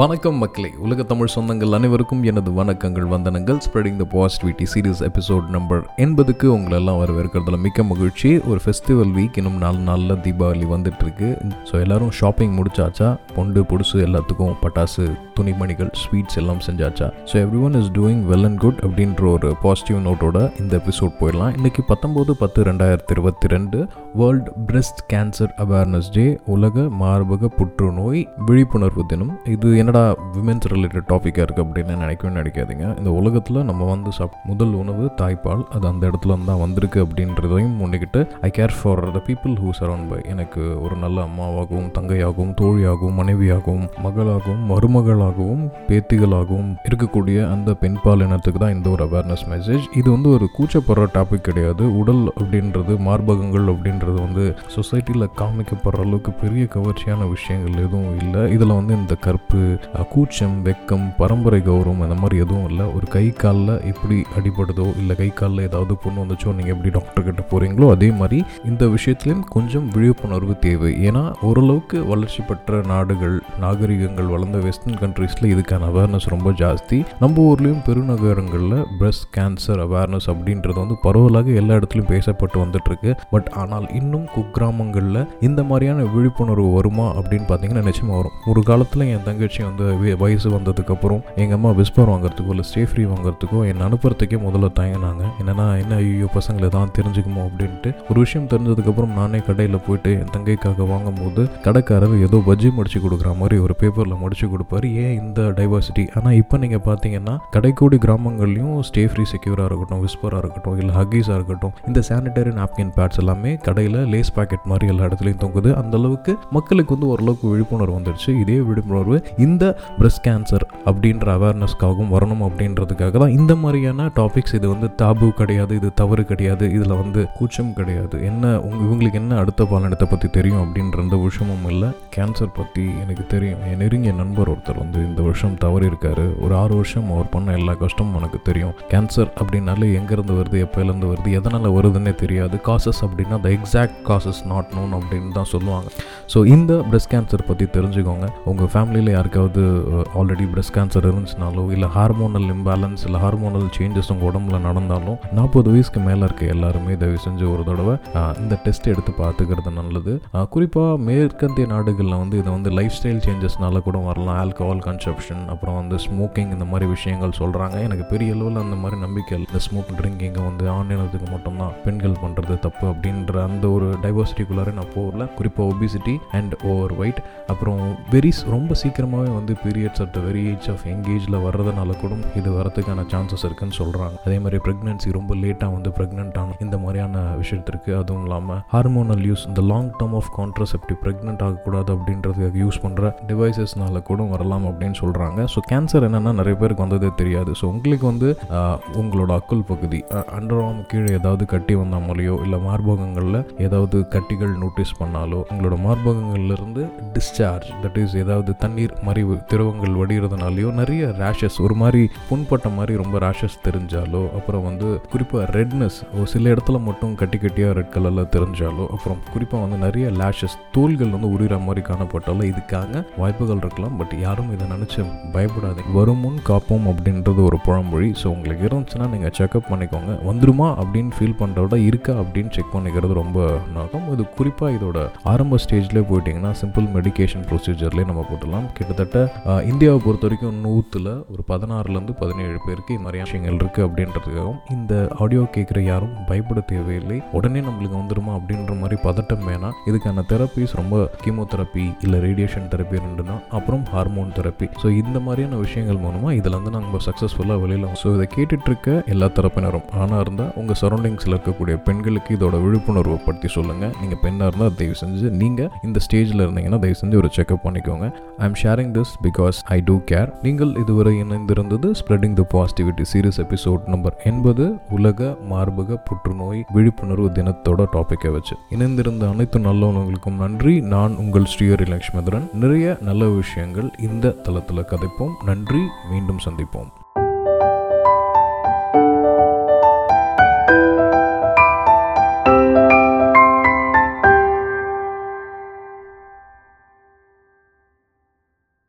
வணக்கம் மக்களே உலக தமிழ் சொந்தங்கள் அனைவருக்கும் எனது வணக்கங்கள் வந்தனங்கள். Spreading the positivity series episode number எண்பதுக்கு உங்களெல்லாம் வரவேற்கிறதுல மிக்க மகிழ்ச்சி. ஒரு ஃபெஸ்டிவல் வீக் இன்னும் நாலு நாளில் தீபாவளி வந்துட்டுருக்கு. ஸோ எல்லோரும் ஷாப்பிங் முடிச்சாச்சா? பொண்டு புடுசு எல்லாத்துக்கும் பட்டாசு துணிமணிகள் ஸ்வீட்ஸ் எல்லாம் செஞ்சாச்சா? So everyone is doing well and good அப்படின்ற ஒரு பாசிட்டிவ் நோட்டோட இந்த எபிசோட் போயிடலாம். இன்றைக்கி பத்தொம்போது பத்து ரெண்டாயிரத்தி இருபத்தி ரெண்டு world breast cancer awareness day உலக மார்பக புற்றுநோய் விழிப்புணர்வு தினம். இது என்னடா விமென்ஸ் ரிலேட்டட் டாப்பிக்காக இருக்குது அப்படின்னு நினைக்கவே நினைக்காதீங்க. இந்த உலகத்தில் நம்ம வந்து சாப் முதல் உணவு தாய்ப்பால். அது அந்த இடத்துல தான் வந்திருக்கு அப்படின்றதையும் முன்னிக்கிட்டு I care for the people who surround by எனக்கு ஒரு நல்ல அம்மாவாகவும் தங்கையாகவும் தோழியாகவும் மனைவியாகவும் மகளாகவும் மருமகளாகவும் பேத்திகளாகவும் இருக்கக்கூடிய அந்த பெண்பால் இனத்துக்கு தான் இந்த ஒரு அவேர்னஸ் மெசேஜ் இது வந்து ஒரு கூச்சப்படுற டாபிக் கிடையாது. உடல் அப்படின்றது மார்பகங்கள் அப்படின்றது வந்து சொசைட்டியில் காமிக்கப்படுற அளவுக்கு பெரிய கவர்ச்சியான விஷயங்கள் எதுவும் இல்லை. இதில் வந்து இந்த கற்பு கூச்சம் வெக்கம் பரம்பரை கௌரவம் அந்த மாதிரி எதுவும் இல்லை. ஒரு கை காலில் எப்படி அடிபடுதோ இல்லை கை காலில் ஏதாவது பொண்ணு வந்துச்சோ நீங்கள் எப்படி டாக்டர் கிட்ட போகிறீங்களோ அதே மாதிரி இந்த விஷயத்துலையும் கொஞ்சம் விழிப்புணர்வு தேவை. ஏன்னா ஓரளவுக்கு வளர்ச்சி பெற்ற நாடுகள் நாகரிகங்கள் வளர்ந்த வெஸ்டர்ன் கண்ட்ரீஸில் இதுக்கான அவேர்னஸ் ரொம்ப ஜாஸ்தி. நம்ம ஊர்லேயும் பெருநகரங்களில் பிரஸ்ட் கேன்சர் அவேர்னஸ் அப்படின்றது வந்து பரவலாக எல்லா இடத்துலையும் பேசப்பட்டு வந்துட்டுருக்கு. பட் ஆனால் இன்னும் குக்கிராமங்களில் இந்த மாதிரியான விழிப்புணர்வு வருமா அப்படின்னு பார்த்தீங்கன்னா நிச்சயமாக வரும். ஒரு காலத்தில் என் தங்கச்சி வந்து வயசு வந்ததுக்கப்புறம் எங்கள் அம்மா விஸ்பர் வாங்குறதுக்கோ இல்லை ஸ்டே ஃப்ரீ வாங்குறதுக்கோ என்னை அனுப்புறதுக்கே முதல்ல தயங்கினாங்க. என்னன்னா என்ன ஐயோ பசங்களை தான் தெரிஞ்சுக்குமோ? அப்படின்ட்டு. ஒரு விஷயம் தெரிஞ்சதுக்கப்புறம் நானே கடையில் போயிட்டு என் தங்கைக்காக வாங்கும்போது கடைக்காரர் ஏதோ பஜ்ஜி முடிச்சு கொடுக்குற மாதிரி ஒரு பேப்பரில் முடிச்சு கொடுப்பாரு. ஏன் இந்த டைவர்சிட்டி ஆனால் இப்போ நீங்கள் பார்த்தீங்கன்னா கடைக்கோடி கிராமங்கள்லையும் ஸ்டே ஃப்ரீ செக்யூராக இருக்கட்டும் விஸ்பராக இருக்கட்டும் இல்லை ஹக்கீஸாக இருக்கட்டும் இந்த சானிடரி நாப்கின் பேட்ஸ் எல்லாமே கடையில் லேஸ் பாக்கெட் மாதிரி எல்லா இடத்துலையும் தொங்குது. அந்த அளவுக்கு மக்களுக்கு வந்து ஓரளவுக்கு விழிப்புணர்வு வந்துடுச்சு இதே விழிப்புணர்வு இந்த பிரஸ்ட் கேன்சர் அப்படின்ற அவேர்னஸ்க்காகவும் வரணும் அப்படின்றதுக்காக தான் இந்த மாதிரியான டாபிக்ஸ் இது வந்து தாபு கிடையாது இது தவறு கிடையாது இதில் வந்து கூச்சம் கிடையாது. என்ன உங்க இவங்களுக்கு என்ன அடுத்த பாலினத்தை பற்றி தெரியும் அப்படின்ற எந்த விஷயமும் இல்லை. கேன்சர் பற்றி எனக்கு தெரியும். என் நெருங்கிய நண்பர் ஒருத்தர் வந்து இந்த வருஷம் தவறி இருக்காரு. ஒரு ஆறு வருஷம் அவர் பண்ண எல்லா கஷ்டமும் எனக்கு தெரியும். கேன்சர் அப்படின்னாலே எங்கேருந்து வருது எப்போலேருந்து வருது எதனால் வருதுன்னே தெரியாது. காசஸ் அப்படின்னா the exact causes not known அப்படின்னு தான் சொல்லுவாங்க. ஸோ இந்த பிரஸ்ட் கேன்சர் பற்றி தெரிஞ்சுக்கோங்க. உங்கள் ஃபேமிலியில் யாருக்காவது ஆல்ரெடி பிரஸ்ட் கேன்சர் இருந்துச்சுனாலோ இல்லை ஹார்மோனல் இம்பேலன்ஸ் இல்லை ஹார்மோனல் சேஞ்சஸ் உங்கள் உடம்புல நடந்தாலும் நாற்பது வயசுக்கு மேலே இருக்க எல்லாருமே தயவு செஞ்சு ஒரு தடவை இந்த டெஸ்ட் எடுத்து பார்த்துக்கிறது நல்லது. குறிப்பாக மேற்கத்திய நாடுகளில் வந்து இதை வந்து லைஃப் ஸ்டைல் சேஞ்சஸ்னால கூட வரலாம். ஆல்கஹால் கன்சப்ஷன் அப்புறம் வந்து ஸ்மோக்கிங் இந்த மாதிரி விஷயங்கள் சொல்கிறாங்க எனக்கு பெரிய அளவில் அந்த மாதிரி நம்பிக்கை இல்லை. இந்த ஸ்மோக் ட்ரிங்கிங்கை வந்து ஆன்லைனத்துக்கு மட்டும்தான் பெண்கள் பண்ணுறது தப்பு அப்படின்ற அந்த ஒரு டைவர்சிட்டிக்குள்ளார நான் போகல. குறிப்பாக ஒபிசிட்டி அண்ட் ஓவர் வெயிட் அப்புறம் வெரி ரொம்ப சீக்கிரமாகவே வந்து periods at very age of எங்கேஜில் வர்றதுனால கூட இது வரதுக்கான சான்சஸ் இருக்குன்னு சொல்கிறாங்க அதே மாதிரி ப்ரெக்னென்சி ரொம்ப லேட்டாக வந்து ப்ரெக்னென்ட் ஆகும் இந்த மாதிரியான விஷயத்திற்கு அதுவும் இல்லாமல் ஹார்மோனல் யூஸ் இந்த long term of contraceptive pregnant ஆகக்கூடாது அப்படின்றதுக்கு யூஸ் பண்ணுற டிவைசஸ்னால கூட வரலாம் அப்படின்னு சொல்கிறாங்க ஸோ கேன்சர் என்னென்னா நிறைய பேருக்கு வந்ததே தெரியாது. ஸோ உங்களுக்கு வந்து உங்களோட அக்குள் பகுதி அண்டர்வாம் கீழே ஏதாவது கட்டி வந்தாமலையோ இல்லை மார்பகங்களில் ஏதாவது கட்டிகள் நோட்டீஸ் பண்ணாலோ உங்களோட மார்பகங்கள்லேருந்து டிஸ்சார்ஜ் தட் இஸ் ஏதாவது தண்ணீர் மறிவு திரவங்கள் வடிகிறதுனாலையோ நிறைய ரேஷஸ் ஒரு மாதிரி புண்பட்ட மாதிரி ரொம்ப ரேஷஸ் தெரிஞ்சாலோ அப்புறம் வந்து குறிப்பாக ரெட்னஸ் ஒரு சில இடத்துல மட்டும் கட்டி கட்டியாக ரெட் கலரில் தெரிஞ்சாலோ அப்புறம் குறிப்பாக வந்து நிறைய லேஷஸ் தோள்கள் வந்து உரிகிற மாதிரி காணப்பட்டாலும் இதுக்காக வாய்ப்புகள் இருக்கலாம். பட் யாரும் இதை நினச்சி பயப்படாதீங்க. வரும் முன் காப்போம் அப்படின்றது ஒரு பழமொழி. ஸோ உங்களுக்கு இருந்துச்சுன்னா நீங்கள் செக்அப் பண்ணிக்கோங்க. வந்துருமா அப்படின்னு ஃபீல் பண்ணுறத விட இருக்கா அப்படின்னு செக் பண்ணிக்கிறது ரொம்ப நகம் இது குறிப்பாக இதோட ஆரம்ப ஸ்டேஜ்லேயே போயிட்டீங்கன்னா சிம்பிள் மெடிகேஷன் ப்ரொசீஜர்லேயே நம்ம போட்டலாம் கிட்டத்தட்ட கிட்டத்தட்ட இந்தியாவை பொறுத்த வரைக்கும் நூற்றுல ஒரு பதினாறுலேருந்து பதினேழு பேருக்கு இந்த மாதிரியான விஷயங்கள் இருக்குது அப்படின்றதுக்காகவும் இந்த ஆடியோ கேட்குற யாரும் பயப்பட தேவையில்லை. உடனே நம்மளுக்கு வந்துடுமா அப்படின்ற மாதிரி பதட்டம் வேணாம் இதுக்கான தெரப்பிஸ் ரொம்ப கீமோதெரப்பி இல்லை ரேடியேஷன் தெரப்பி ரெண்டு தான் அப்புறம் ஹார்மோன் தெரப்பி ஸோ இந்த மாதிரியான விஷயங்கள் மூலமாக இதில் வந்து நம்ம சக்ஸஸ்ஃபுல்லாக வெளியில் ஸோ இதை கேட்டுட்டு இருக்க எல்லா தரப்பினரும் ஆணாக இருந்தால் உங்கள் சரௌண்டிங்ஸில் இருக்கக்கூடிய பெண்களுக்கு இதோட விழிப்புணர்வை பற்றி சொல்லுங்கள் நீங்கள் பெண்ணாக இருந்தால் தயவு செஞ்சு நீங்கள் இந்த ஸ்டேஜில் இருந்தீங்கன்னா தயவு செஞ்சு ஒரு செக்அப் பண்ணிக்கோங்க. I am sharing this because I do care நீங்கள் இதுவரை இணைந்திருந்தது spreading the positivity series episode number எண்பது உலக மார்பக புற்றுநோய் விழிப்புணர்வு தினத்தோட டாப்பிக்கை வச்சு. இணைந்திருந்த அனைத்து நல்லவங்களுக்கும் நன்றி. நான் உங்கள் ஸ்ரீஹரி லட்சுமிதரன் நிறைய நல்ல விஷயங்கள் இந்த தளத்தில் கதைப்போம். நன்றி. மீண்டும் சந்திப்போம்.